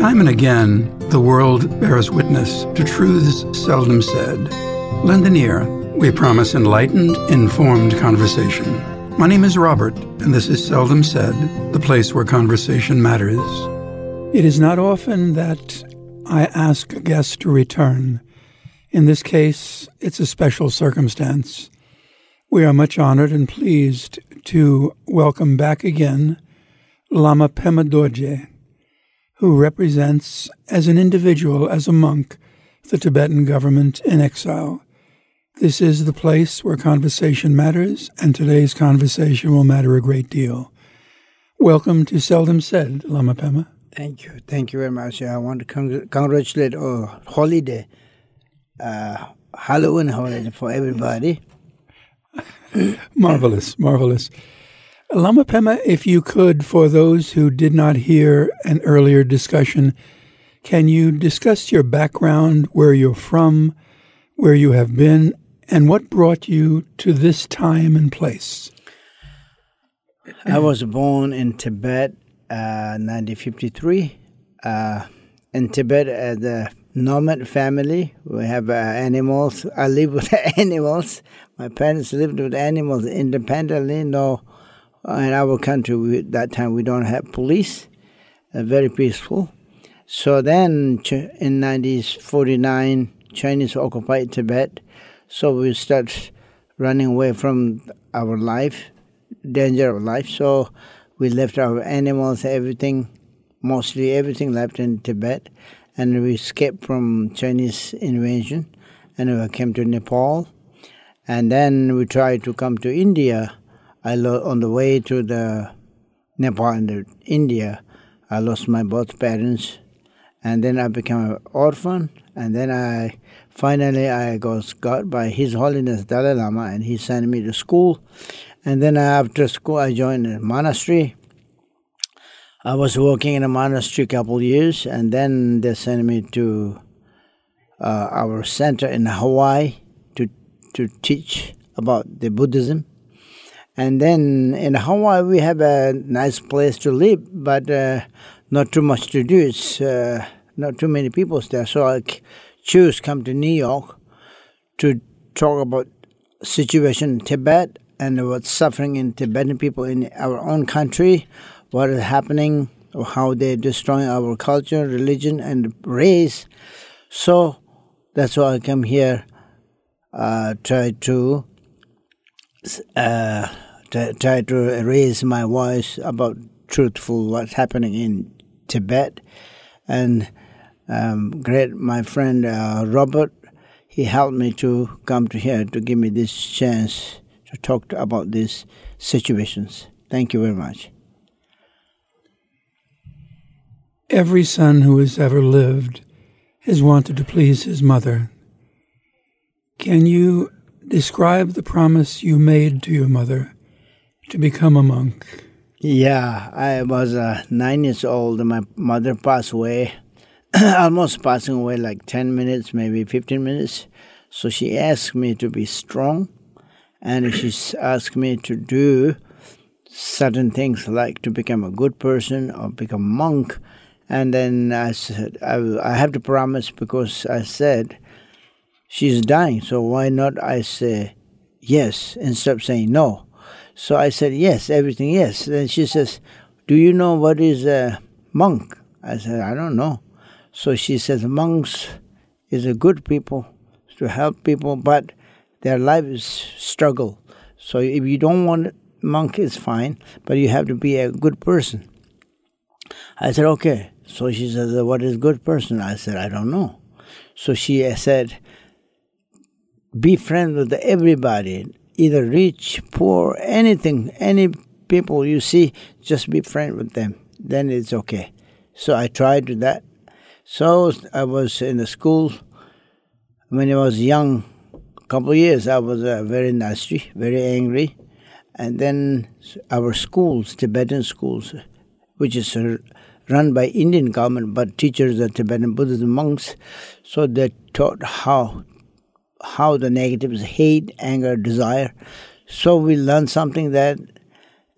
Time and again, the world bears witness to truths seldom said. Lend an ear. We promise enlightened, informed conversation. My name is Robert, and this is Seldom Said, the place where conversation matters. It is not often that I ask a guest to return. In this case, it's a special circumstance. We are much honored and pleased to welcome back again Lama Pema Dorje, who represents, as an individual, as a monk, the Tibetan government in exile. This is the place where conversation matters, and today's conversation will matter a great deal. Welcome to Seldom Said, Lama Pema. Thank you. Thank you very much. I want to con- congratulate a holiday, uh, Halloween holiday for everybody. marvelous, marvelous. Lama Pema, if you could, for those who did not hear an earlier discussion, can you discuss your background, where you're from, where you have been, and what brought you to this time and place? I was born in Tibet, uh, 1953. Uh, in Tibet, as a nomad family, we have uh, animals. I live with animals. My parents lived with animals independently. No, in our country, we, that time we don't have police. Uh, very peaceful. So then, in 1949, Chinese occupied Tibet. So we start running away from our life, danger of life. So we left our animals, everything, mostly everything left in Tibet, and we escaped from Chinese invasion, and we came to Nepal, and then we tried to come to India. I lo- on the way to the Nepal and India, I lost my both parents, and then I became an orphan, and then I Finally, I was got by His Holiness Dalai Lama, and he sent me to school. And then after school, I joined a monastery. I was working in a monastery a couple years, and then they sent me to uh, our center in Hawaii to to teach about the Buddhism. And then in Hawaii, we have a nice place to live, but uh, not too much to do. It's uh, not too many people there, so I choose come to New York to talk about situation in Tibet and what's suffering in Tibetan people in our own country, what is happening, or how they're destroying our culture, religion, and race. So that's why I come here, uh, try to uh, try, try to raise my voice about truthful what's happening in Tibet, and um, great my friend uh, Robert. He helped me to come to here to give me this chance to talk to, about these situations. Thank you very much. Every son who has ever lived has wanted to please his mother. Can you describe the promise you made to your mother to become a monk? Yeah, I was uh, nine years old. My mother passed away almost passing away like 10 minutes, maybe 15 minutes. So she asked me to be strong and she asked me to do certain things like to become a good person or become a monk. And then I said, I, I have to promise because I said, she's dying, so why not I say yes instead of saying no? So I said yes, everything yes. Then she says, Do you know what is a monk? I said, I don't know. So she says monks is a good people to help people, but their life is struggle. So if you don't want monk is fine, but you have to be a good person. I said, okay. So she says, what is good person? I said, I don't know. So she said, be friends with everybody, either rich, poor, anything, any people you see, just be friend with them. Then it's okay. So I tried that. So I was in the school when I was young, a couple of years. I was uh, very nasty, very angry, and then our schools, Tibetan schools, which is uh, run by Indian government, but teachers are Tibetan Buddhist monks, so they taught how how the negatives hate, anger, desire. So we learn something that,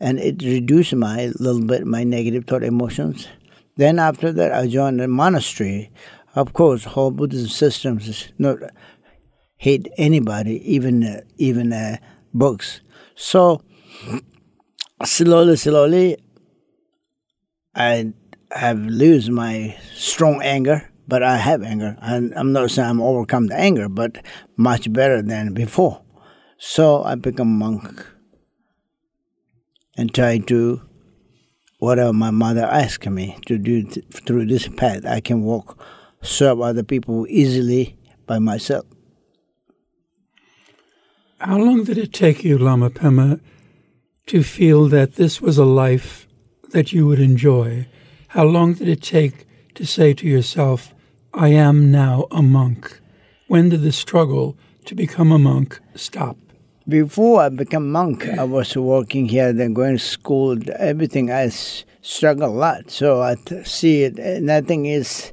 and it reduced my little bit my negative thought emotions Then after that, I joined a monastery. Of course, whole Buddhism systems is not hate anybody, even uh, even uh, books. So slowly, slowly, I have lose my strong anger, but I have anger. And I'm not saying I'm overcome the anger, but much better than before. So I become monk and try to whatever my mother asked me to do th- through this path. I can walk, serve other people easily by myself. How long did it take you, Lama Pema, to feel that this was a life that you would enjoy? How long did it take to say to yourself, I am now a monk? When did the struggle to become a monk stop? Before I became monk, I was working here, then going to school, everything. I struggle a lot. So I see it, eh, nothing is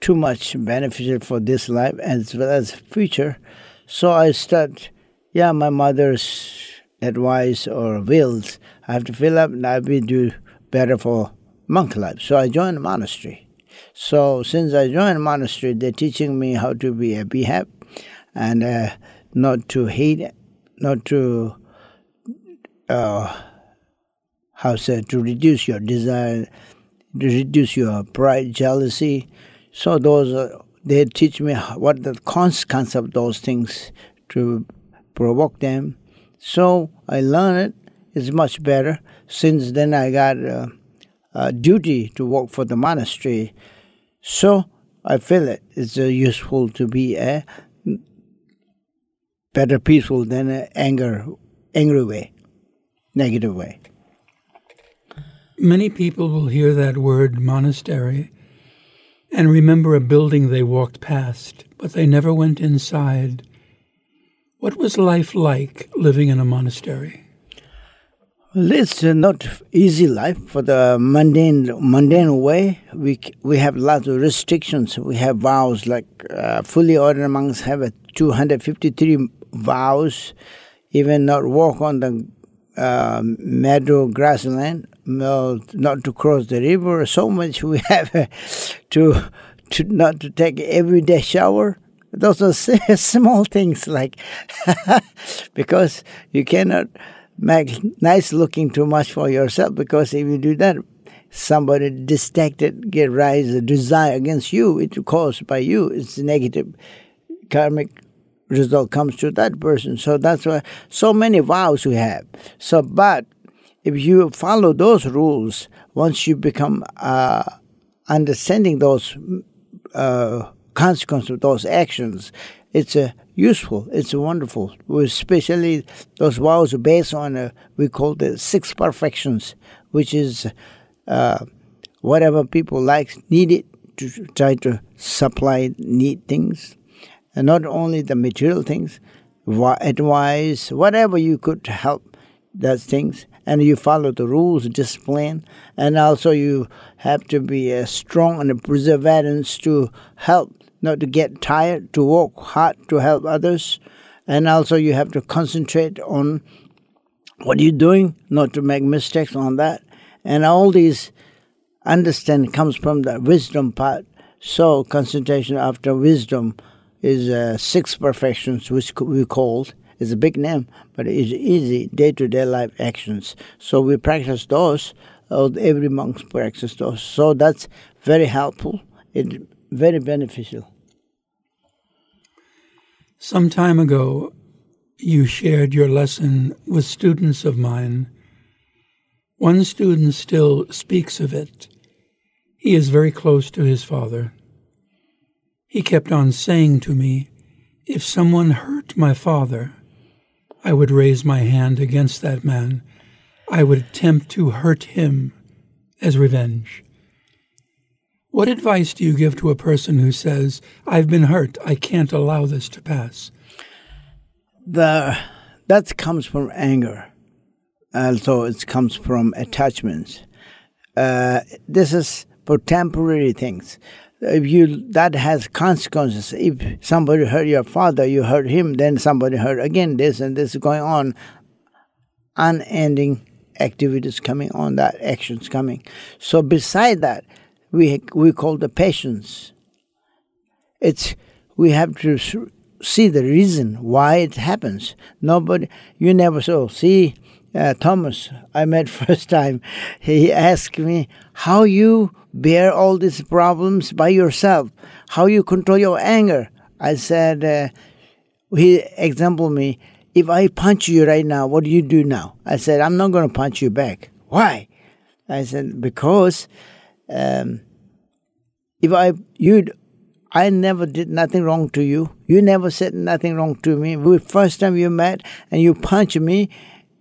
too much beneficial for this life as well as future. So I start, yeah, my mother's advice or wills, I have to fill up and I will do better for monk life. So I joined a monastery. So since I joined monastery, they're teaching me how to be a behave and uh, not to hate not to uh, how say to reduce your desire, to reduce your pride, jealousy. So those uh, they teach me what the consequence of those things to provoke them. So I learn it. It's much better. Since then, I got uh, a duty to work for the monastery. So I feel. It's uh, useful to be a better peaceful than an anger, angry way, negative way. Many people will hear that word monastery and remember a building they walked past, but they never went inside. What was life like living in a monastery? It's not easy life for the mundane mundane way. We we have lots of restrictions. We have vows like uh, fully ordered monks have a 253 vows, even not walk on the uh, meadow grassland, not to cross the river. So much we have to to not to take everyday shower. Those are small things like because you cannot nice looking too much for yourself because if you do that somebody distracted get rise a desire against you it's caused by you it's negative karmic result comes to that person. So that's why so many vows we have. So, but if you follow those rules, once you become uh, understanding those uh, consequences of those actions, it's uh, useful. It's wonderful. Especially those vows based on uh, we call the six perfections, which is uh, whatever people like need it to try to supply need things and not only the material things, advice, whatever you could help those things, and you follow the rules, discipline, and also you have to be a strong and perseverance to help, not to get tired, to work hard to help others, and also you have to concentrate on what you're doing, not to make mistakes on that, and all these understanding comes from the wisdom part. So concentration after wisdom is uh, six perfections, which we called. It's a big name, but it's easy day-to-day life actions. So we practice those. Every monk practices those. So that's very helpful. It's very beneficial. Some time ago, you shared your lesson with students of mine. One student still speaks of it. He is very close to his father. He kept on saying to me, If someone hurt my father, I would raise my hand against that man. I would attempt to hurt him as revenge. What advice do you give to a person who says, I've been hurt, I can't allow this to pass? The, that comes from anger. Also, it comes from attachments. Uh, this is for temporary things if you that has consequences. If somebody hurt your father, you hurt him, then somebody hurt again. This and this is going on, unending activities coming on, that actions coming. So beside that, we we call the patience. It's we have to see the reason why it happens. Nobody, you never saw. See, uh, Thomas, I met first time. He asked me how you bear all these problems by yourself, how you control your anger. I said, uh, he example me. If I punch you right now, what do you do now? I said, I'm not going to punch you back. Why? I said, because um, if I you I never did nothing wrong to you. You never said nothing wrong to me. The first time you met and you punched me,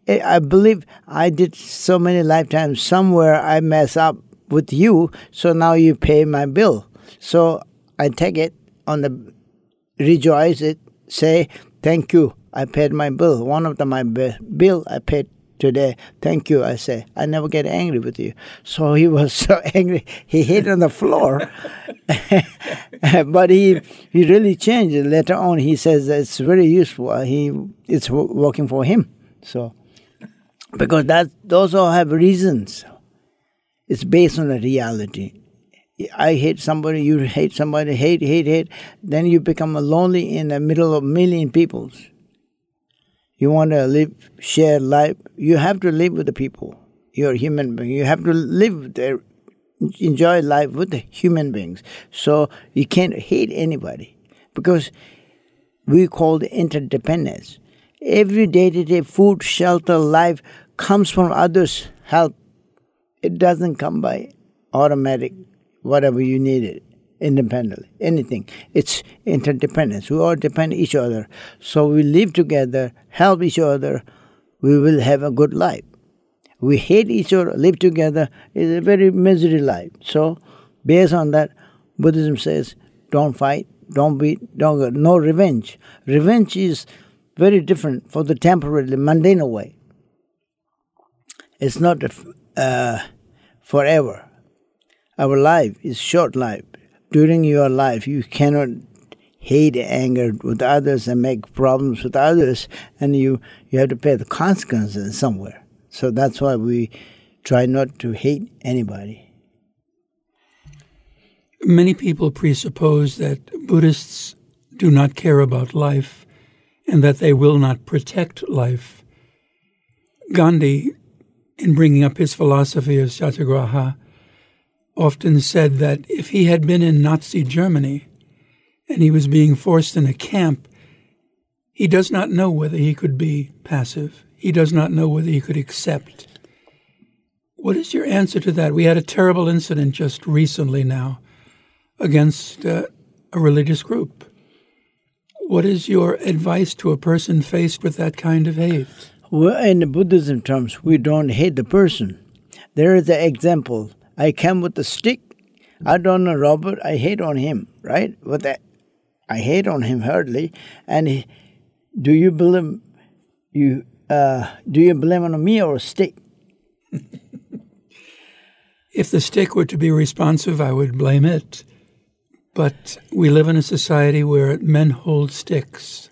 eh, I believe I did so many lifetimes. Somewhere I mess up with you, so now you pay my bill. So I take it on the rejoice it, say thank you. I paid my bill. One of the my bill I paid today. Thank you, I say. I never get angry with you. So he was so angry, he hit on the floor. but he he really changed. Later on, he says it's very useful. Uh, he it's working for him. So because that those all have reasons. It's based on a reality. I hate somebody, you hate somebody, hate, hate, hate. Then you become lonely in the middle of million peoples you want to live, share life, you have to live with the people. You're a human being. You have to live there, enjoy life with the human beings. So you can't hate anybody because we call the interdependence. Every day to day food, shelter, life comes from others' help. It doesn't come by automatic, whatever you need it independently, anything. It's interdependence. We all depend each other. So we live together, help each other, we will have a good life. We hate each other, live together, is a very misery life. So based on that, Buddhism says, don't fight, don't beat, don't no revenge. Revenge is very different for the temporary, mundane way. It's not uh, forever. Our life is short life during your life, you cannot hate anger with others and make problems with others, and you, you have to pay the consequences somewhere. So that's why we try not to hate anybody. Many people presuppose that Buddhists do not care about life and that they will not protect life. Gandhi, in bringing up his philosophy of satyagraha, often said that if he had been in Nazi Germany and he was being forced in a camp, he does not know whether he could be passive. He does not know whether he could accept. What is your answer to that? We had a terrible incident just recently now against uh, a religious group. What is your advice to a person faced with that kind of hate? Well, in Buddhism terms, we don't hate the person. There is an example I came with a stick. I don't know Robert. I hate on him, right? But I, I hate on him hardly. And he, do you blame you? Uh, do you blame on me or a stick? if the stick were to be responsive, I would blame it. But we live in a society where men hold sticks.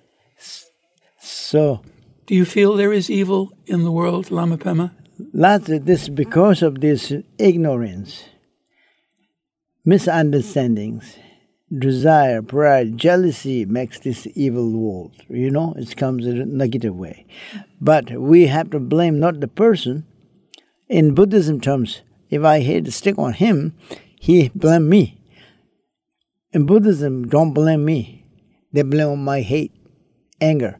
So, do you feel there is evil in the world, Lama Pema? Of this because of this ignorance, misunderstandings, desire, pride, jealousy makes this evil world. You know, it comes in a negative way. But we have to blame not the person. In Buddhism terms, if I hate to stick on him, he blame me. In Buddhism, don't blame me. They blame my hate, anger,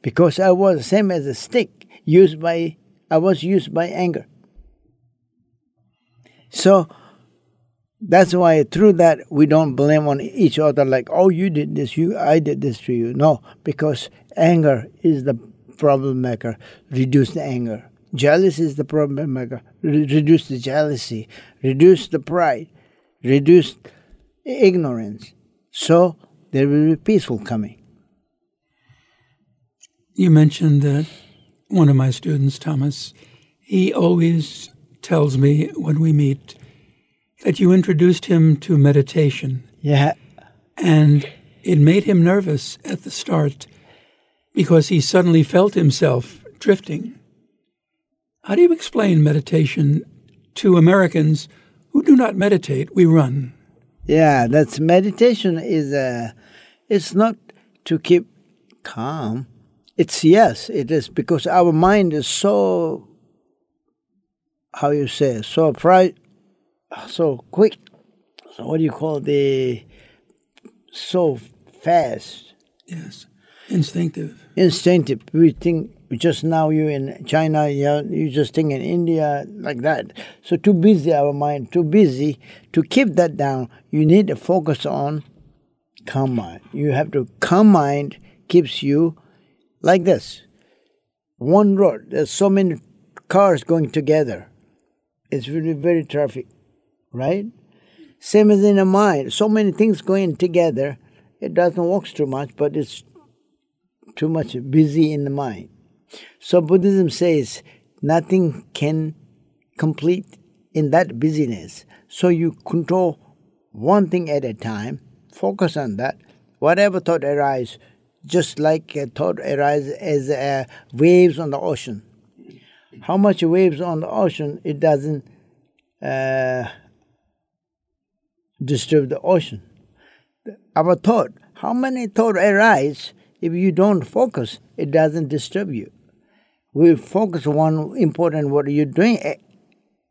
because I was the same as a stick used by I was used by anger. So that's why through that we don't blame on each other like, oh, you did this, you, I did this to you. No, because anger is the problem maker. Reduce the anger. Jealousy is the problem maker. Re- reduce the jealousy. Reduce the pride. Reduce ignorance. So there will be peaceful coming. You mentioned that one of my students, Thomas, he always tells me when we meet that you introduced him to meditation. Yeah. And it made him nervous at the start because he suddenly felt himself drifting. How do you explain meditation to Americans who do not meditate, we run. Yeah, that's meditation is uh, it's not to keep calm. It's yes, it is because our mind is so how you say so pri- so quick. So what do you call the so fast? Yes, instinctive. Instinctive. We think just now you in China, you you just think in India like that. So too busy our mind, too busy to keep that down. You need to focus on calm mind. You have to calm mind keeps you like this. One road. There's so many cars going together. It's really very traffic, right? Same as in a mind. So many things going together. It doesn't work too much, but it's too much busy in the mind. So Buddhism says nothing can complete in that busyness. So you control one thing at a time, focus on that. Whatever thought arises, just like a thought arises as uh, waves on the ocean. How much waves on the ocean, it doesn't uh, disturb the ocean. Our thought, how many thoughts arise, if you don't focus, it doesn't disturb you. We focus one important what you're doing a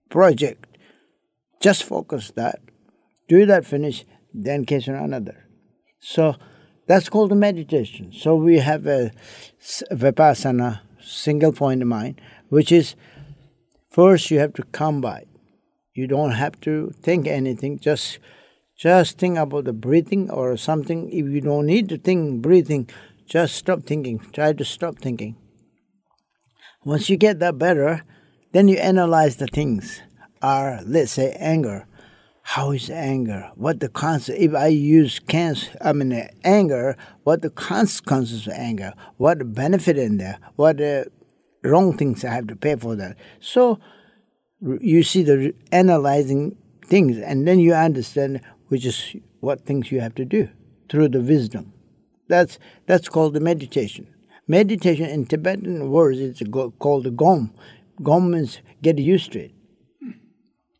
project. Just focus that. Do that finish, then catch another. So that's called a meditation. So we have a vipassana, single point of mind, which is first you have to come by. You don't have to think anything. Just just think about the breathing or something. If you don't need to think breathing, just stop thinking. Try to stop thinking. Once you get that better, then you analyze the things. Are let's say anger how is anger? What the consequence? If I use cancer, I mean anger, what the consequences of anger? What the benefit in there? What uh, wrong things I have to pay for that? So you see the analyzing things, and then you understand which is what things you have to do through the wisdom. That's that's called the meditation. Meditation in Tibetan words is called the gom. Gom means get used to it.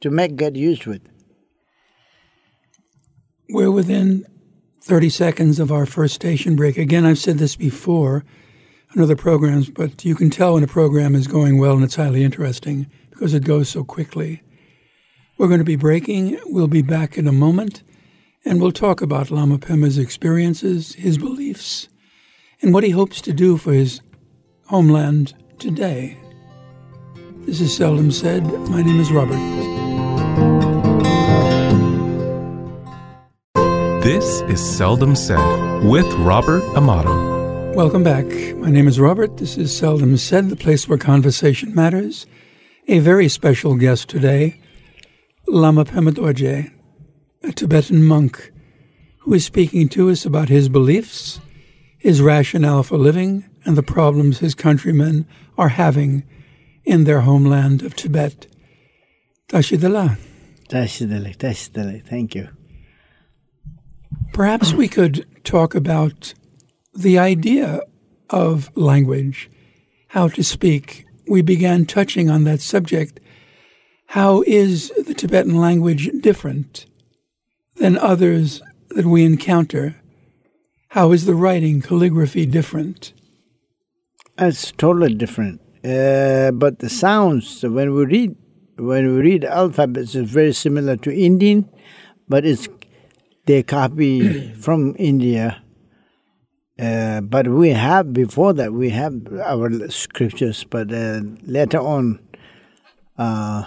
To make get used to it. We're within 30 seconds of our first station break. Again, I've said this before on other programs, but you can tell when a program is going well and it's highly interesting because it goes so quickly. We're going to be breaking. We'll be back in a moment, and we'll talk about Lama Pema's experiences, his beliefs, and what he hopes to do for his homeland today. This is Seldom Said. My name is Robert. This is Seldom Said with Robert Amato. Welcome back. My name is Robert. This is Seldom Said, the place where conversation matters. A very special guest today, Lama Pema Dorje, a Tibetan monk who is speaking to us about his beliefs, his rationale for living, and the problems his countrymen are having in their homeland of Tibet. Tashidala. Tashidala, Tashidala. Thank you. Perhaps we could talk about the idea of language, how to speak. We began touching on that subject. How is the Tibetan language different than others that we encounter? How is the writing, calligraphy different? It's totally different. Uh, but the sounds when we read when we read alphabets is very similar to Indian, but it's they copy from India. Uh, but we have before that we have our scriptures, but uh, later on, uh,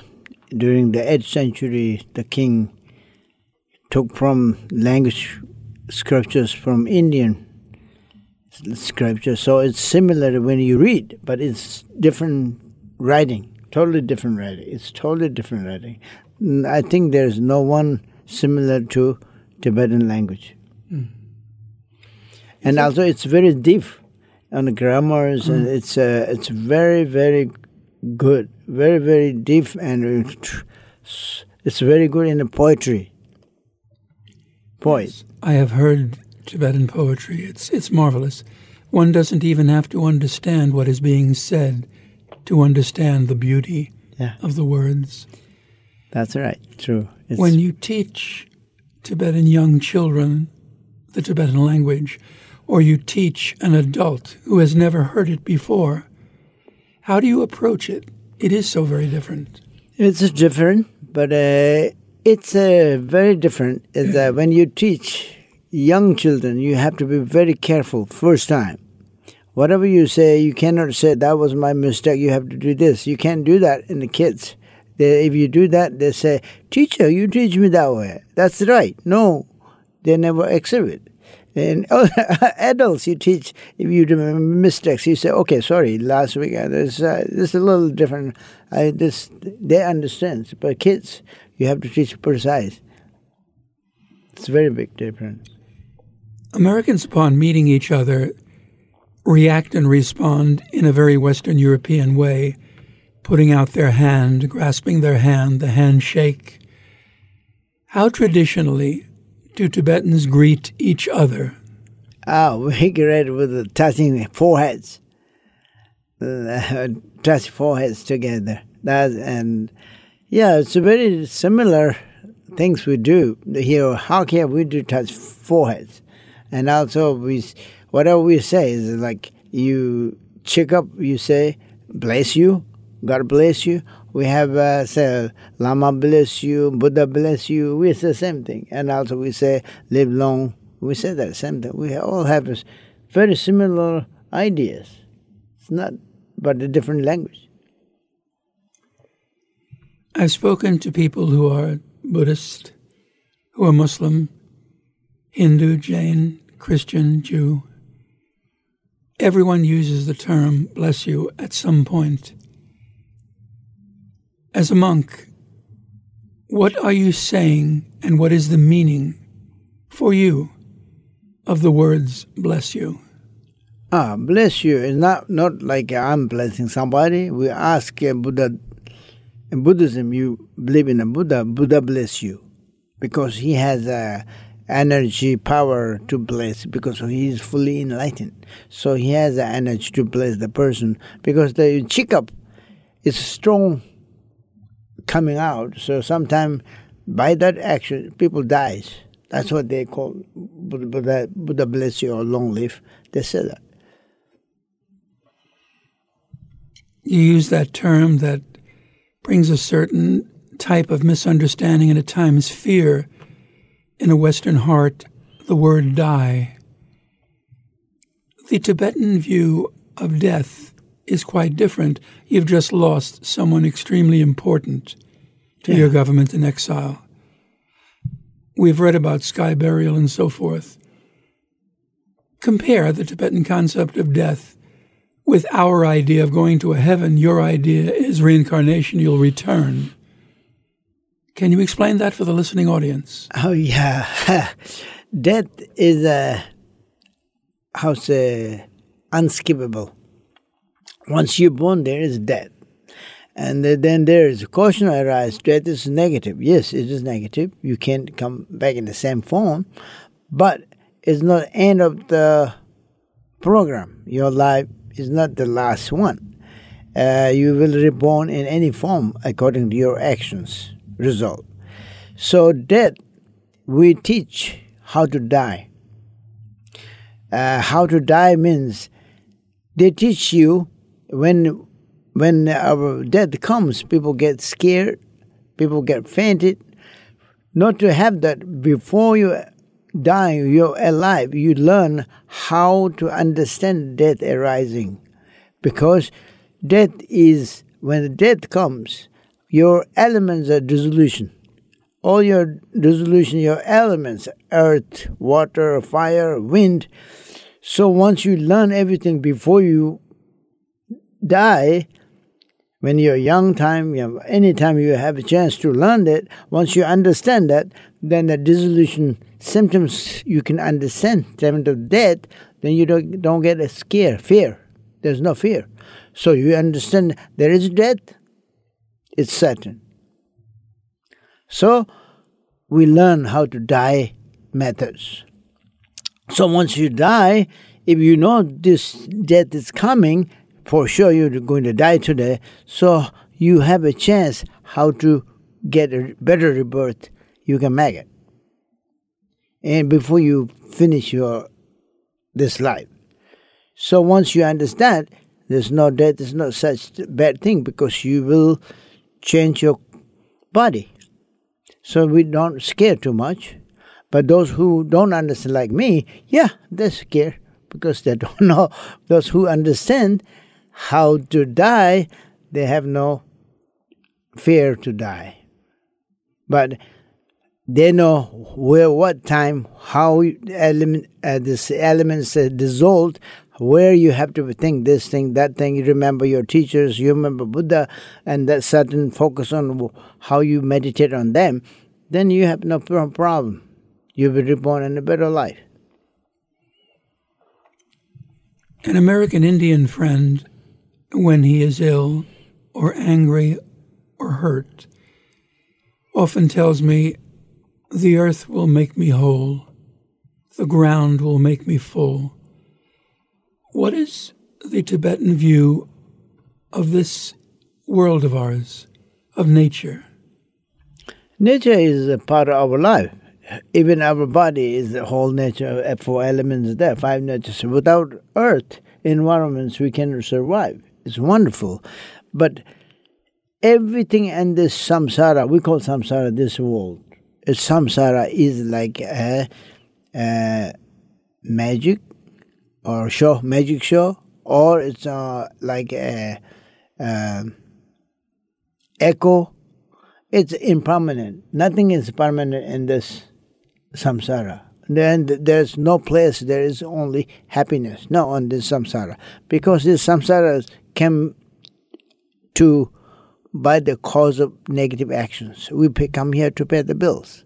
during the 8th century, the king took from language scriptures from Indian scripture. So it's similar when you read, but it's different writing, totally different writing. It's totally different writing. I think there's no one similar to Tibetan language. Mm. And also, it's very deep on the grammars, mm. and it's uh, it's very very good, very very deep, and it's very good in the poetry. Poet. I have heard Tibetan poetry. It's it's marvelous. One doesn't even have to understand what is being said to understand the beauty yeah. of the words. That's right. True. It's when you teach Tibetan young children the Tibetan language, or you teach an adult who has never heard it before, how do you approach it? It is so very different. It's different, but uh, it's uh, very different. Is that when you teach young children, you have to be very careful first time. Whatever you say, you cannot say that was my mistake. You have to do this. You can't do that in the kids. They, if you do that, they say, "Teacher, you teach me that way. That's right." No, they never accept it. And adults, you teach if you do mistakes, you say, "Okay, sorry, last week uh, this uh, this is a little different." I this they understand, but kids, you have to teach precise. It's a very big difference. Americans, upon meeting each other, react and respond in a very Western European way, putting out their hand, grasping their hand, the handshake. How traditionally do Tibetans greet each other? Oh, we greet with touching foreheads, touch foreheads together. That and yeah, it's very similar things we do here. How can we do touch foreheads, and also we whatever we say is like you check up. You say bless you, God bless you, we have uh, say Lama bless you, Buddha bless you. We say the same thing, and also we say live long. We say that same thing. We all have very similar ideas. It's not, but a different language. I've spoken to people who are Buddhist, who are Muslim, Hindu, Jain, Christian, Jew. Everyone uses the term bless you at some point. As a monk, what are you saying and what is the meaning for you of the words bless you? Ah, bless you is not, not like I'm blessing somebody. We ask uh, Buddha, in Buddhism, you believe in a Buddha, Buddha bless you because he has a energy, power to bless because he is fully enlightened. So he has the energy to bless the person because the chikap is strong coming out. So sometimes by that action, people dies. That's what they call Buddha, Buddha bless you or long live. They say that. You use that term that brings a certain type of misunderstanding and at times fear in a Western heart, the word die. The Tibetan view of death is quite different. You've just lost someone extremely important to yeah. your government in exile. We've read about sky burial and so forth. Compare the Tibetan concept of death with our idea of going to a heaven. Your idea is reincarnation, you'll return. Can you explain that for the listening audience? Oh, yeah. Death is a, how say, unskippable once you're born, there is death. And then there is a question arises. Death is negative. Yes, it is negative. You can't come back in the same form, but it's not end of the program. Your life is not the last one. Uh, you will reborn in any form according to your actions result. So death, we teach how to die. Uh, how to die means they teach you when when our death comes, people get scared, people get fainted. Not to have that before you die, you're alive. You learn how to understand death arising, because death is when death comes, your elements are dissolution. All your dissolution, your elements, earth, water, fire, wind. So once you learn everything before you die when you're young time, you have, anytime you have a chance to learn that, once you understand that, then the dissolution symptoms you can understand, symptoms of death, then you don't, don't get a scare, fear. There's no fear. So you understand there is death, it's certain. So we learn how to die methods. So once you die, if you know this death is coming, for sure you're going to die today. So you have a chance how to get a better rebirth, you can make it. And before you finish your this life. So once you understand, there's no death, there's no such bad thing because you will change your body. So we don't scare too much. But those who don't understand, like me, yeah, they're scared because they don't know. Those who understand how to die, they have no fear to die. But they know where, what time, how element, uh, this elements are dissolved, where you have to think this thing, that thing. You remember your teachers, you remember Buddha, and that certain focus on how you meditate on them. Then you have no problem. You'll be reborn in a better life. An American Indian friend, when he is ill or angry or hurt, often tells me, The earth will make me whole, the ground will make me full. What is the Tibetan view of this world of ours, of nature? Nature is a part of our life. Even our body is the whole nature, four elements there, five natures. Without earth environments, we cannot survive. It's wonderful. But everything in this samsara, we call samsara this world. Samsara is like a, a magic or show, magic show, or it's uh, like a, a echo. It's impermanent. Nothing is permanent in this samsara. Then there's no place, there is only happiness, no, on this samsara. Because this samsara came to by the cause of negative actions. We come here to pay the bills.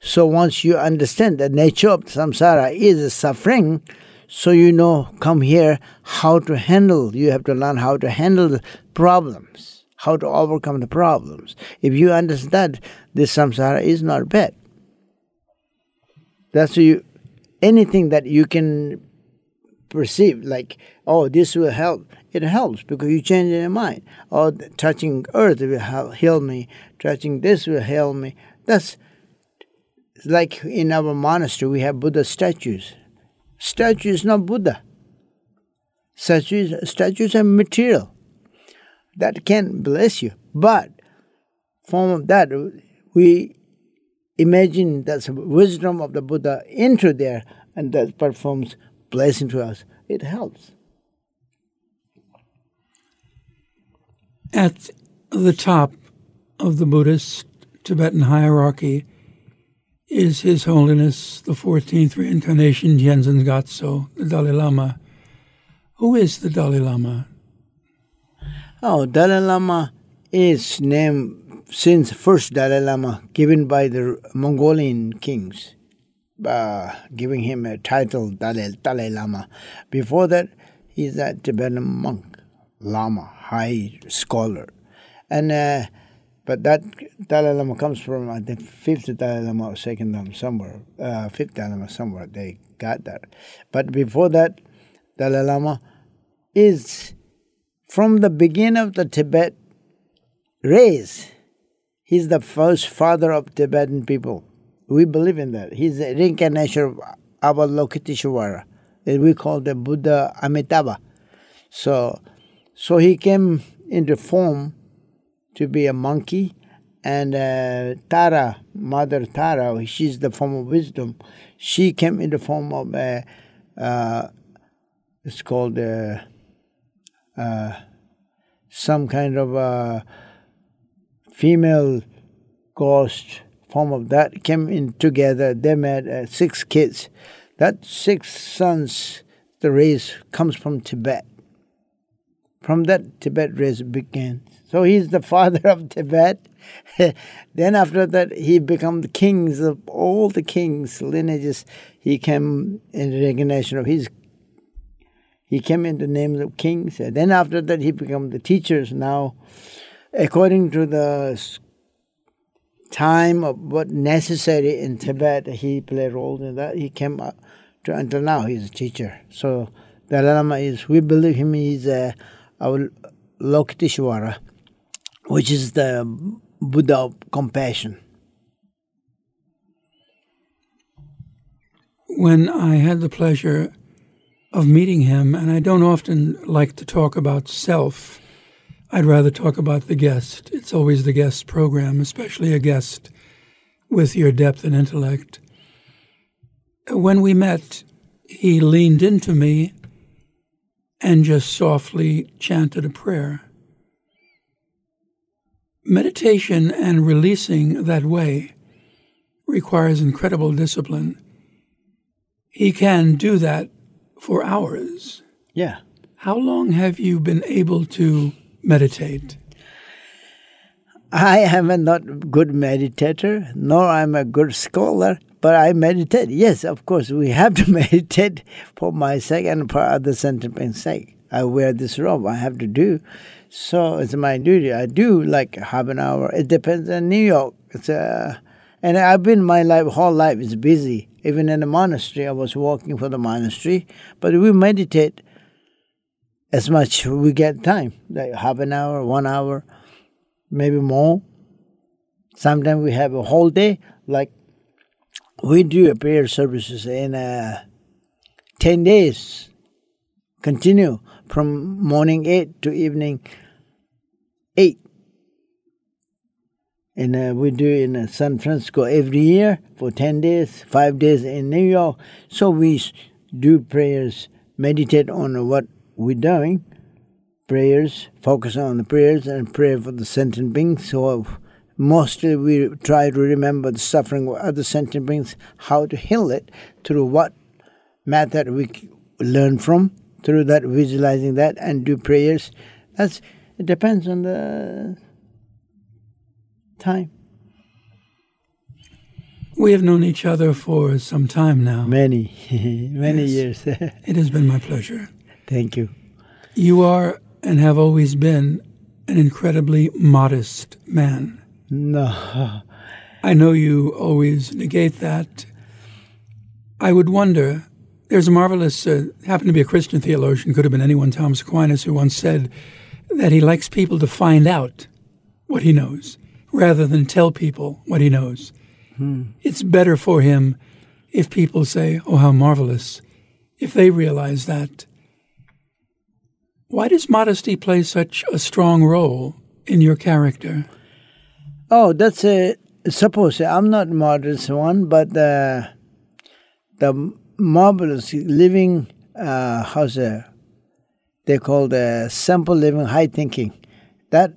So once you understand the nature of samsara is suffering, so you know, come here how to handle. You have to learn how to handle the problems, how to overcome the problems. If you understand this samsara is not bad. That's you. Anything that you can perceive, like oh, this will help it helps because you change your mind. Oh, touching earth will heal me. Touching this will heal me. That's like in our monastery we have Buddha statues. Statue is not Buddha. Statues, statues are material that can bless you. But form of that we imagine that's wisdom of the Buddha into there and that performs blessing to us. It helps. At the top of the Buddhist Tibetan hierarchy is His Holiness the 14th Reincarnation Tenzin Gyatso, the Dalai Lama. Who is the Dalai Lama? Oh, Dalai Lama is named since first Dalai Lama given by the Mongolian kings, uh, giving him a title Dalai, Dalai Lama. Before that, he's a Tibetan monk, Lama high scholar. And uh, but that Dalai Lama comes from uh, the fifth Dalai Lama or second Lama somewhere, uh, fifth Dalai Lama somewhere. They got that. But before that, Dalai Lama is from the beginning of the Tibet race. He's the first father of Tibetan people. We believe in that. He's a reincarnation of Avalokiteshvara. We call the Buddha Amitabha. So so he came into form to be a monkey, and uh, Tara, Mother Tara, she's the form of wisdom. She came in the form of a, uh, it's called a, uh, some kind of a female ghost form of that came in together. They made uh, six kids. That six sons, the race comes from Tibet. From that, Tibet race began. So he's the father of Tibet. then after that, he became the kings of all the kings lineages. He came in recognition of his. He came in the names of kings. Then after that, he became the teachers. Now, according to the time of what necessary in Tibet, he played a role in that. He came up to until now. He's a teacher. So the Lama is. We believe him. He's a our Lokiteshvara, which is the Buddha of compassion. When I had the pleasure of meeting him, and I don't often like to talk about self, I'd rather talk about the guest. It's always the guest program, especially a guest with your depth and intellect. When we met, he leaned into me and just softly chanted a prayer. Meditation and releasing that way requires incredible discipline. He can do that for hours. Yeah. How long have you been able to meditate? I am a not good meditator, nor I'm a good scholar, but I meditate. Yes, of course, we have to meditate for my sake and for other sentiment's sake. I wear this robe, I have to do. So it's my duty. I do like half an hour. It depends on New York. It's a, and I've been my life whole life is busy. Even in the monastery, I was working for the monastery, but we meditate as much we get time, like half an hour, one hour, maybe more. Sometimes we have a whole day, like we do prayer services in uh, 10 days, continue from morning 8 to evening 8. And uh, we do in uh, San Francisco every year for 10 days, 5 days in New York. So we do prayers, meditate on what we're doing, prayers, focus on the prayers and pray for the sentient beings. So mostly we try to remember the suffering of other sentient beings, how to heal it through what method we learn from, through that visualizing that and do prayers. That's it depends on the time. We have known each other for some time now. Many, many Yes. years. It has been my pleasure. Thank you. You are and have always been an incredibly modest man. No. I know you always negate that. I would wonder. There's a marvelous, uh, happened to be a Christian theologian, could have been anyone, Thomas Aquinas, who once said that he likes people to find out what he knows rather than tell people what he knows. It's better for him if people say, Oh, how marvelous, if they realize that. Why does modesty play such a strong role in your character? Oh, that's a suppose I'm not modest one, but uh, the marvelous living uh, how's it? They call the simple living, high thinking. That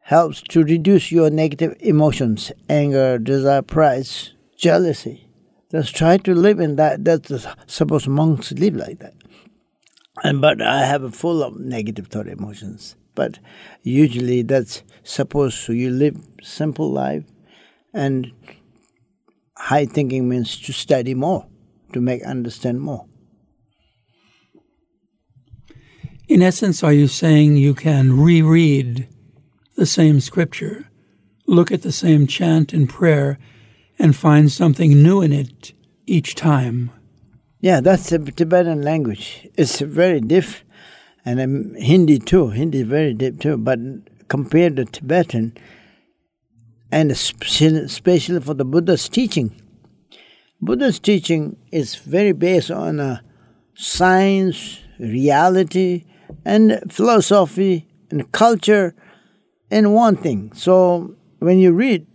helps to reduce your negative emotions, anger, desire, pride, jealousy. Just try to live in that. That's suppose monks live like that. And but I have a full of negative thought emotions. But usually that's supposed to you live simple life and high thinking means to study more, to make understand more. In essence, are you saying you can reread the same scripture, look at the same chant and prayer, and find something new in it each time? Yeah, that's the Tibetan language. It's very diff, and um, Hindi too. Hindi is very deep too. But compared to Tibetan, and especially for the Buddha's teaching, Buddha's teaching is very based on uh, science, reality, and philosophy and culture, and one thing. So when you read,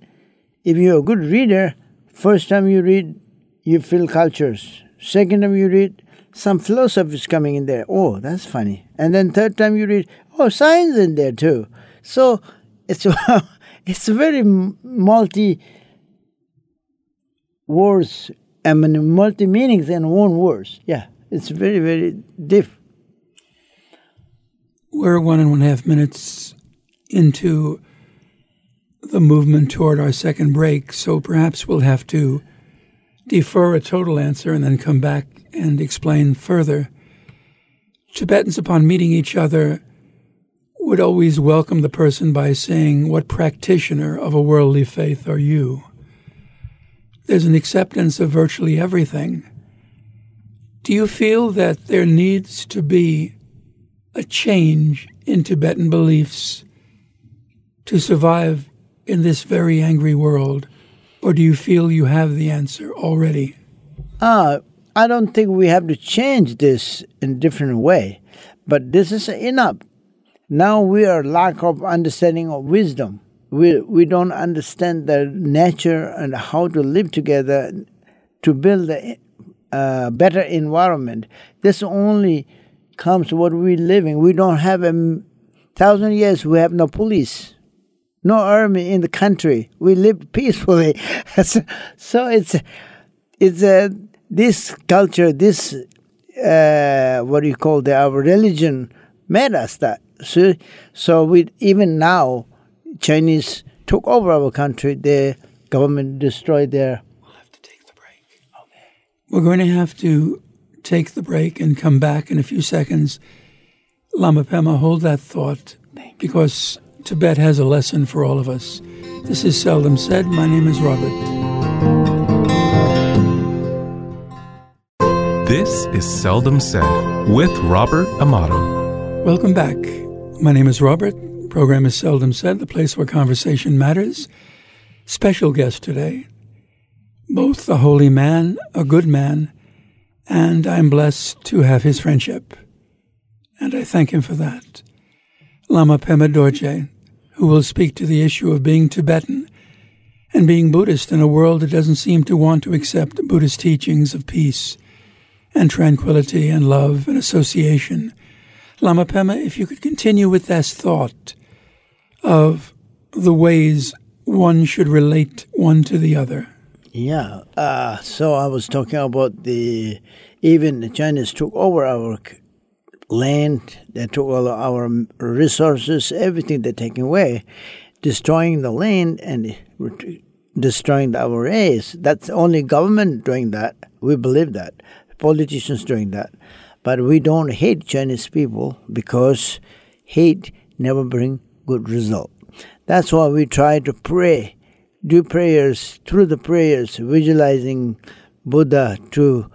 if you're a good reader, first time you read, you feel cultures. Second time you read, some philosophy coming in there. Oh, that's funny. And then third time you read, oh, science in there too. So it's it's very multi words, I mean, multi meanings in one words. Yeah, it's very very diff. We're one and one half minutes into the movement toward our second break, so perhaps we'll have to defer a total answer and then come back and explain further. Tibetans, upon meeting each other, would always welcome the person by saying, What practitioner of a worldly faith are you? There's an acceptance of virtually everything. Do you feel that there needs to be a change in Tibetan beliefs to survive in this very angry world? Or do you feel you have the answer already? Uh, I don't think we have to change this in a different way, but this is enough. Now we are lack of understanding of wisdom. We, we don't understand the nature and how to live together to build a uh, better environment. This only comes what we're living. We don't have a thousand years. We have no police, no army in the country. We live peacefully. so it's it's a this culture, this uh, what do you call the our religion made us that. So, so we even now, Chinese took over our country. The government destroyed their. We'll have to take the break. Okay. We're going to have to take the break and come back in a few seconds. Lama Pema, hold that thought because Tibet has a lesson for all of us. This is Seldom Said. My name is Robert. This is Seldom Said with Robert Amato. Welcome back. My name is Robert. Program is Seldom Said, the place where conversation matters. Special guest today, both a holy man, a good man, and I'm blessed to have his friendship. And I thank him for that. Lama Pema Dorje, who will speak to the issue of being Tibetan and being Buddhist in a world that doesn't seem to want to accept Buddhist teachings of peace and tranquility and love and association. Lama Pema, if you could continue with this thought of the ways one should relate one to the other. Yeah. Uh, so I was talking about the even the Chinese took over our land, they took all our resources, everything they're taking away, destroying the land and destroying our race. That's only government doing that. We believe that politicians doing that. But we don't hate Chinese people because hate never bring good result. That's why we try to pray, do prayers through the prayers, visualizing Buddha to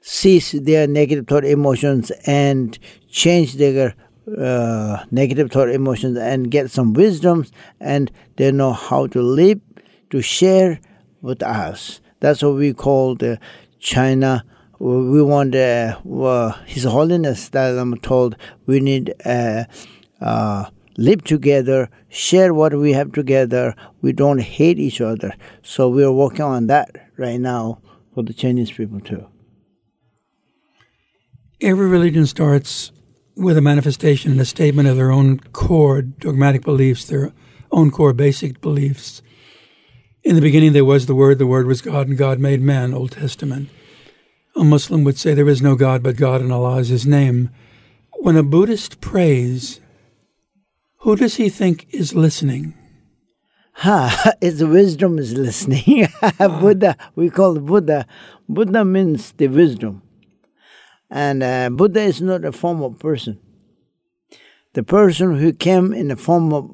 cease their negative thought emotions and change their uh, negative thought emotions and get some wisdom and they know how to live to share with us. That's what we call the China we want uh, uh, His Holiness that I'm told we need uh, uh, live together, share what we have together. We don't hate each other. So we're working on that right now for the Chinese people too. Every religion starts with a manifestation and a statement of their own core dogmatic beliefs, their own core basic beliefs. In the beginning, there was the Word, the Word was God, and God made man, Old Testament. A Muslim would say there is no God but God and Allah is His name. When a Buddhist prays, who does he think is listening? Ha, His wisdom is listening. Buddha, we call Buddha. Buddha means the wisdom. And uh, Buddha is not a form of person. The person who came in the form of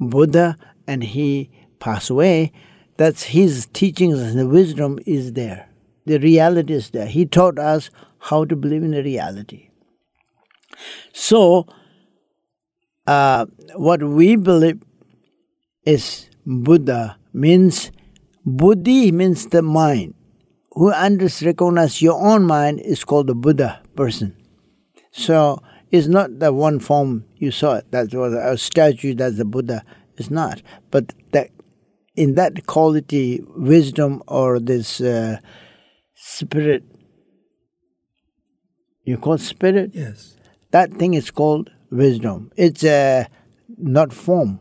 Buddha and he passed away, that's his teachings and the wisdom is there. The reality is there. He taught us how to believe in the reality. So, uh, what we believe is Buddha means Buddhi means the mind. Who understands, recognize your own mind is called the Buddha person. So it's not the one form you saw. That was a statue. That's the Buddha. It's not. But that in that quality, wisdom or this uh, spirit. You call spirit? Yes. That thing is called wisdom. It's uh, not form.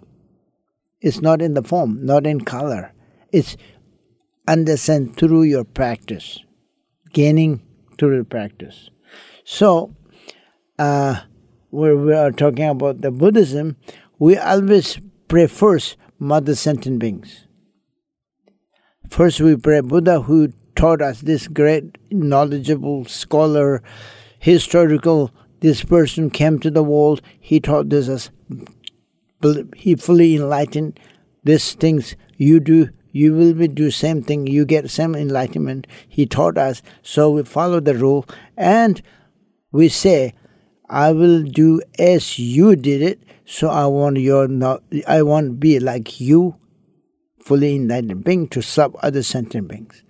It's not in the form, not in color. It's understand through your practice, gaining through the practice. So, uh, when we are talking about the Buddhism, we always pray first Mother Sentient Beings. First, we pray Buddha who taught us this great knowledgeable scholar, historical. This person came to the world. He taught this as he fully enlightened. These things you do, you will be do same thing. You get same enlightenment. He taught us, so we follow the rule and we say, "I will do as you did it." So I want your not. I want be like you fully enlightened being to serve other sentient beings.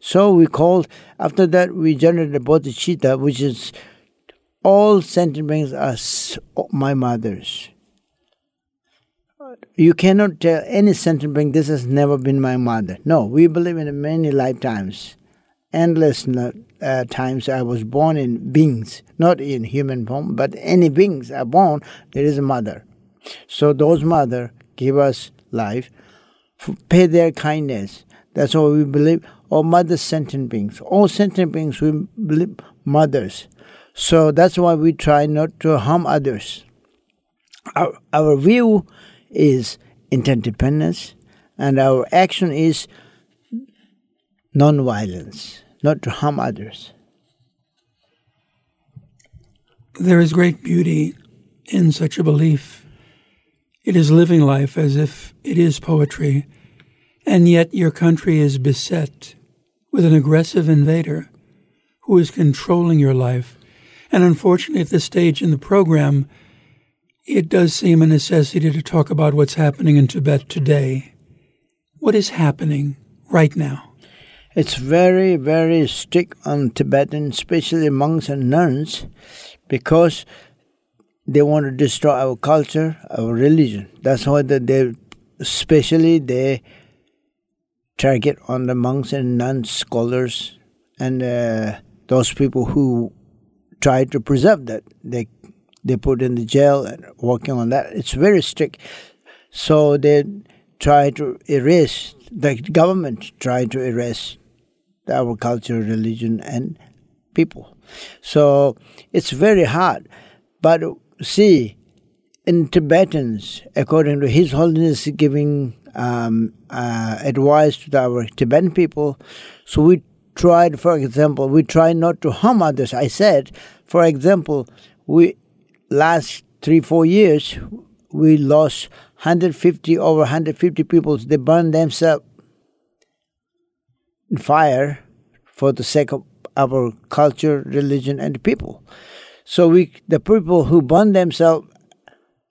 So we called, after that, we generated bodhicitta, which is all sentient beings are my mothers. You cannot tell any sentient being this has never been my mother. No, we believe in many lifetimes, endless uh, times I was born in beings, not in human form, but any beings are born, there is a mother. So those mother give us life, pay their kindness. That's what we believe all mother sentient beings. All sentient beings we believe mothers. So that's why we try not to harm others. Our, our view is interdependence, and our action is non-violence, not to harm others. There is great beauty in such a belief. It is living life as if it is poetry, and yet your country is beset with an aggressive invader who is controlling your life. And unfortunately, at this stage in the program, it does seem a necessity to talk about what's happening in Tibet today. What is happening right now? It's very, very strict on Tibetan, especially monks and nuns, because they want to destroy our culture, our religion. That's why they, especially they target on the monks and nuns, scholars, and uh, those people who try to preserve that. They they put in the jail and working on that. It's very strict. So they try to erase, the government try to erase our culture, religion, and people. So it's very hard. But see, in Tibetans, according to His Holiness giving um, uh, advice to our Tibetan people, so we tried, for example, we try not to harm others. I said, for example, we last three, four years, we lost 150, over 150 people. They burned themselves in fire for the sake of our culture, religion, and people. So we, the people who burn themselves,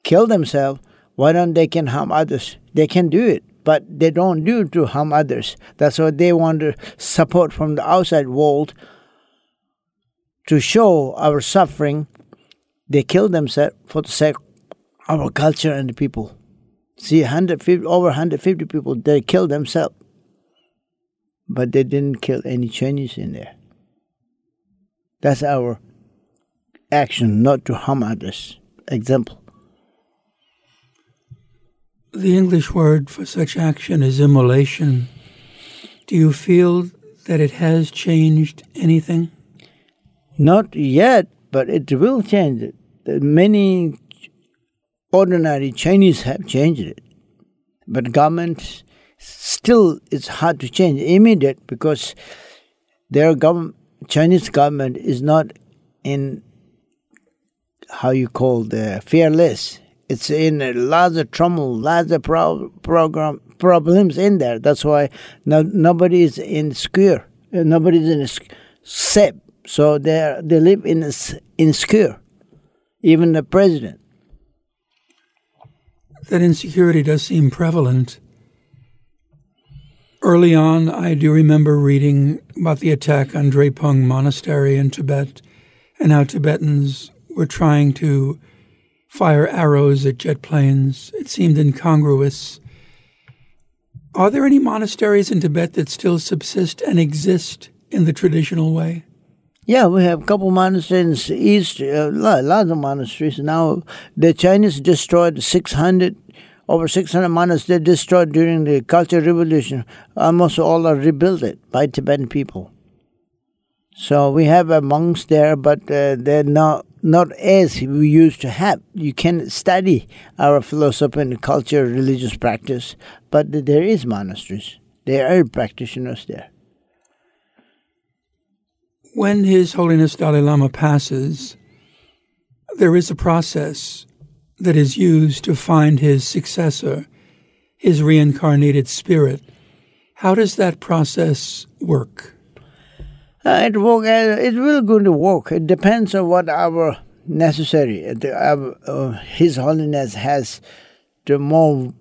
kill themselves, why don't they can harm others? They can do it, but they don't do it to harm others. That's why they want support from the outside world to show our suffering they kill themselves for the sake of our culture and the people. See, 150, over 150 people, they killed themselves. But they didn't kill any Chinese in there. That's our action, not to harm others. Example. The English word for such action is immolation. Do you feel that it has changed anything? Not yet, but it will change it. Many ordinary Chinese have changed it, but government still it's hard to change immediate because their government, Chinese government is not in how you call the fearless. It's in a lot of trouble, lots of pro- program problems in there. That's why no, nobody is in secure. Nobody is in safe. So they they live in insecure, even the president. That insecurity does seem prevalent. Early on, I do remember reading about the attack on Drepung Monastery in Tibet and how Tibetans were trying to fire arrows at jet planes. It seemed incongruous. Are there any monasteries in Tibet that still subsist and exist in the traditional way? Yeah, we have a couple monasteries east, uh, lots of monasteries. Now, the Chinese destroyed 600, over 600 monasteries destroyed during the Cultural Revolution. Almost all are rebuilt by Tibetan people. So we have monks there, but uh, they're not not as we used to have. You can study our philosophy and culture, religious practice, but there is monasteries. There are practitioners there when His Holiness Dalai Lama passes, there is a process that is used to find his successor, his reincarnated spirit. How does that process work? Uh, it work. Uh, it will going to work. It depends on what our necessary. Uh, uh, His Holiness has the more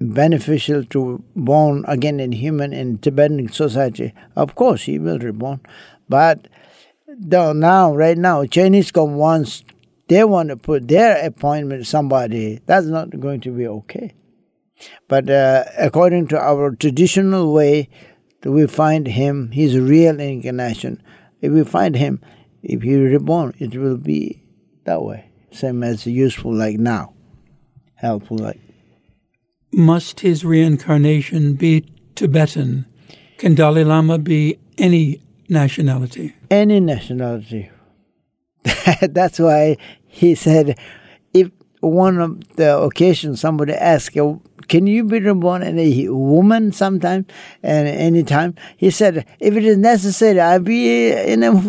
beneficial to born again in human in Tibetan society, of course he will reborn. But now, right now, Chinese come once they want to put their appointment somebody, that's not going to be okay. But uh, according to our traditional way, we find him, his real incarnation. If we find him, if he reborn, it will be that way, same as useful like now, helpful like. Must his reincarnation be Tibetan? Can Dalai Lama be any nationality? Any nationality. That's why he said, one of the occasions somebody asked, can you be reborn in a woman sometime and anytime? He said, if it is necessary, I'll be in a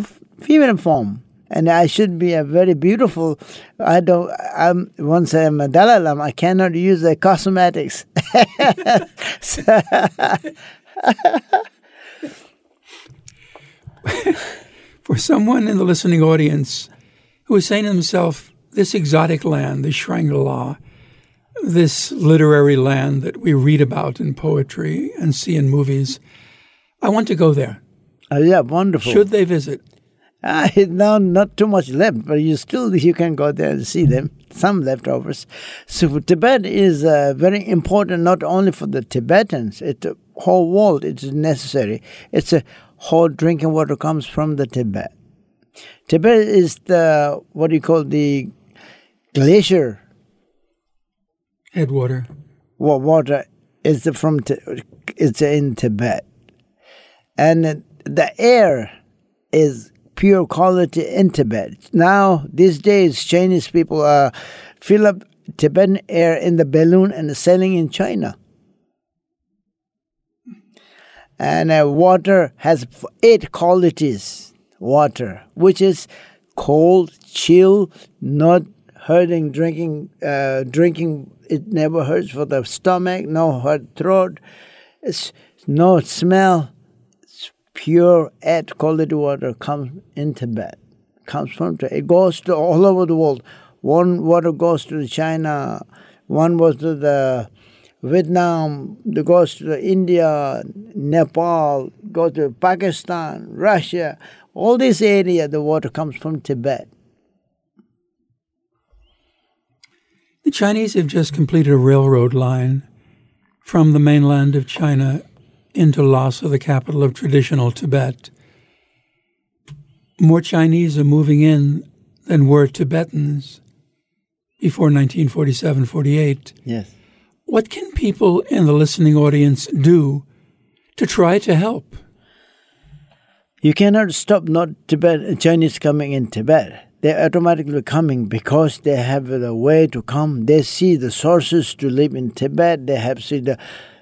female form. And I should be a very beautiful. I don't. I'm once I'm a Dalai Lama. I cannot use the cosmetics. For someone in the listening audience who is saying to himself, "This exotic land, the Shangri-La, this literary land that we read about in poetry and see in movies. I want to go there. Uh, yeah, wonderful. Should they visit? Uh, now, not too much left, but you still you can go there and see them. Some leftovers. So Tibet is uh, very important, not only for the Tibetans. It's the whole world. It's necessary. It's a whole drinking water comes from the Tibet. Tibet is the what do you call the glacier Headwater. Well, water is from it's in Tibet, and the air is pure quality in Tibet. Now these days, Chinese people uh, fill up Tibetan air in the balloon and selling in China. And uh, water has eight qualities. Water, which is cold, chill, not hurting, drinking, uh, drinking it never hurts for the stomach, no hurt throat, it's no smell. It's pure at quality water comes in Tibet. Comes from it goes to all over the world. One water goes to China, one goes to the Vietnam, it goes to India, Nepal, goes to Pakistan, Russia. All this area, the water comes from Tibet. The Chinese have just completed a railroad line from the mainland of China into Lhasa, the capital of traditional Tibet. More Chinese are moving in than were Tibetans before 1947 48. Yes. What can people in the listening audience do to try to help? You cannot stop not Tibet Chinese coming in Tibet they're automatically coming because they have the way to come. They see the sources to live in Tibet. They have seen the,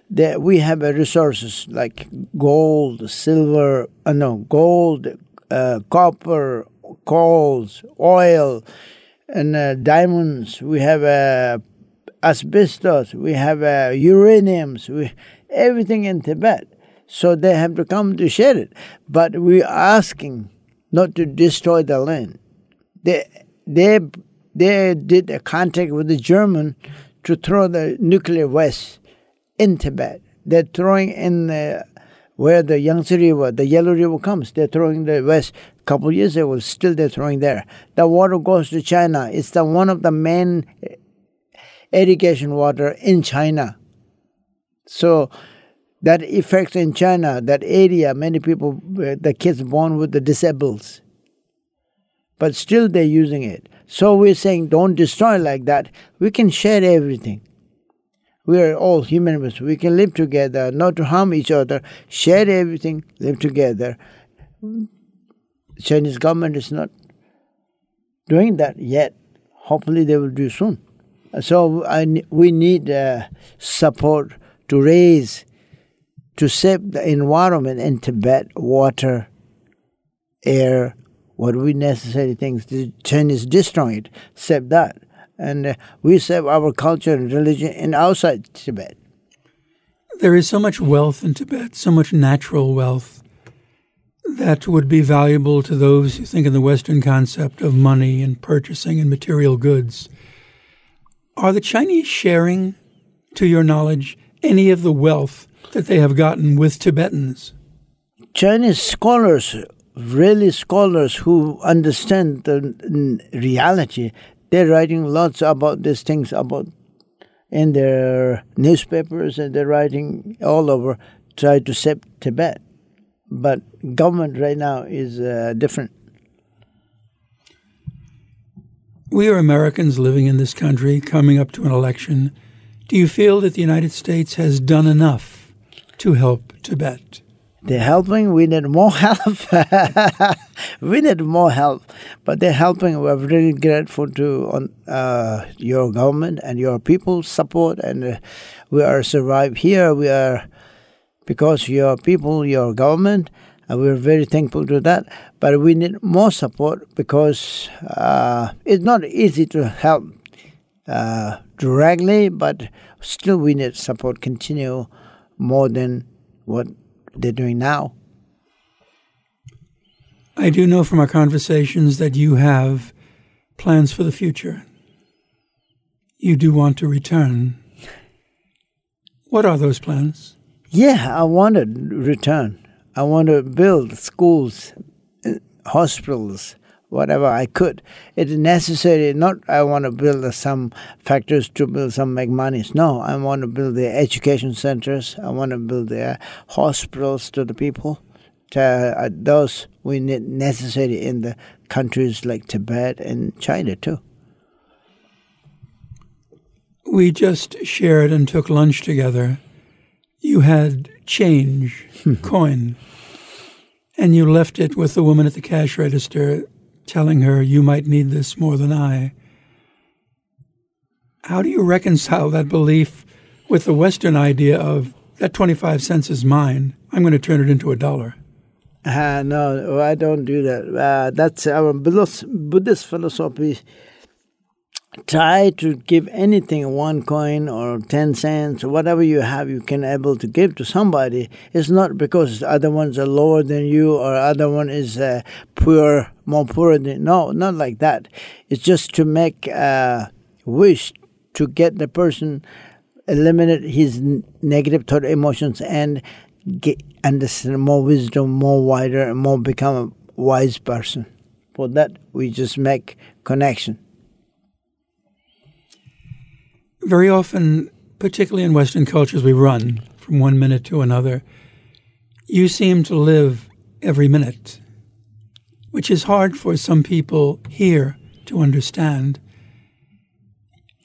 they, we have resources like gold, silver, uh, no, gold, uh, copper, coals, oil, and uh, diamonds. We have uh, asbestos. We have uh, uraniums. We everything in Tibet. So they have to come to share it. But we're asking not to destroy the land they they they did a contact with the German to throw the nuclear waste in Tibet. They're throwing in the, where the Yangtze River, the Yellow River comes. They're throwing the waste. A couple years ago, still they're throwing there. The water goes to China. It's the one of the main irrigation water in China. So that affects in China, that area, many people, uh, the kids born with the disables but still they're using it. So we're saying don't destroy like that. We can share everything. We are all human beings. We can live together, not to harm each other, share everything, live together. Chinese government is not doing that yet. Hopefully they will do soon. So I, we need uh, support to raise, to save the environment in Tibet, water, air, what we necessary things. The Chinese destroyed, except that. And uh, we save our culture and religion in outside Tibet. There is so much wealth in Tibet, so much natural wealth that would be valuable to those who think in the Western concept of money and purchasing and material goods. Are the Chinese sharing to your knowledge, any of the wealth that they have gotten with Tibetans? Chinese scholars, really scholars who understand the reality, they're writing lots about these things about in their newspapers and they're writing all over try to save Tibet. But government right now is uh, different. We are Americans living in this country, coming up to an election. Do you feel that the United States has done enough to help Tibet? They're helping. We need more help. we need more help, but they're helping. We're really grateful to uh, your government and your people's support, and uh, we are survived here. We are because your people, your government, and we're very thankful to that. But we need more support because uh, it's not easy to help uh, directly, but still we need support continue more than what they're doing now. I do know from our conversations that you have plans for the future. You do want to return. What are those plans? Yeah, I want to return. I want to build schools, uh, hospitals, whatever I could. It is necessary. Not I want to build some factories to build some make money. No, I want to build the education centers. I want to build the hospitals to the people. To, uh, those we need necessary in the countries like Tibet and China too. We just shared and took lunch together. You had change, coin and you left it with the woman at the cash register, telling her, You might need this more than I. How do you reconcile that belief with the Western idea of that 25 cents is mine? I'm going to turn it into a dollar. Uh, no, I don't do that. Uh, that's our Buddhist philosophy try to give anything one coin or 10 cents or whatever you have you can able to give to somebody. It's not because the other ones are lower than you or other one is uh, poor more poor than no not like that. It's just to make a wish to get the person eliminate his negative thought emotions and get understand more wisdom more wider and more become a wise person. For that we just make connection very often, particularly in Western cultures, we run from one minute to another. You seem to live every minute, which is hard for some people here to understand.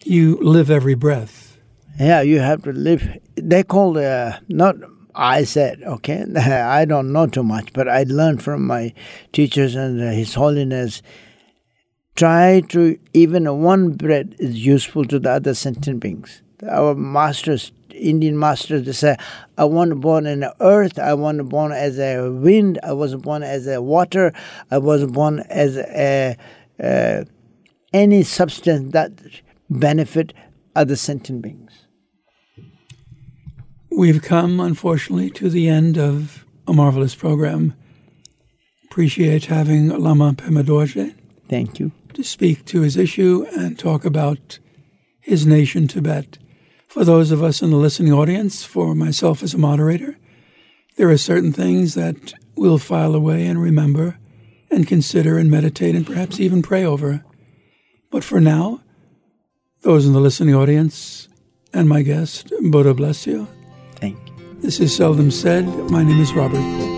You live every breath. Yeah, you have to live. They call uh, not I said, okay, I don't know too much, but I learned from my teachers and uh, His Holiness try to even one bread is useful to the other sentient beings. Our masters, Indian masters, they say, I want born in the earth, I want born as a wind, I was born as a water, I was born as a, a any substance that benefit other sentient beings. We've come, unfortunately, to the end of a marvelous program. Appreciate having Lama Pema Dorje. Thank you to speak to his issue and talk about his nation, Tibet. For those of us in the listening audience, for myself as a moderator, there are certain things that we'll file away and remember and consider and meditate and perhaps even pray over. But for now, those in the listening audience and my guest, Buddha bless you. Thank you. This is Seldom Said. My name is Robert.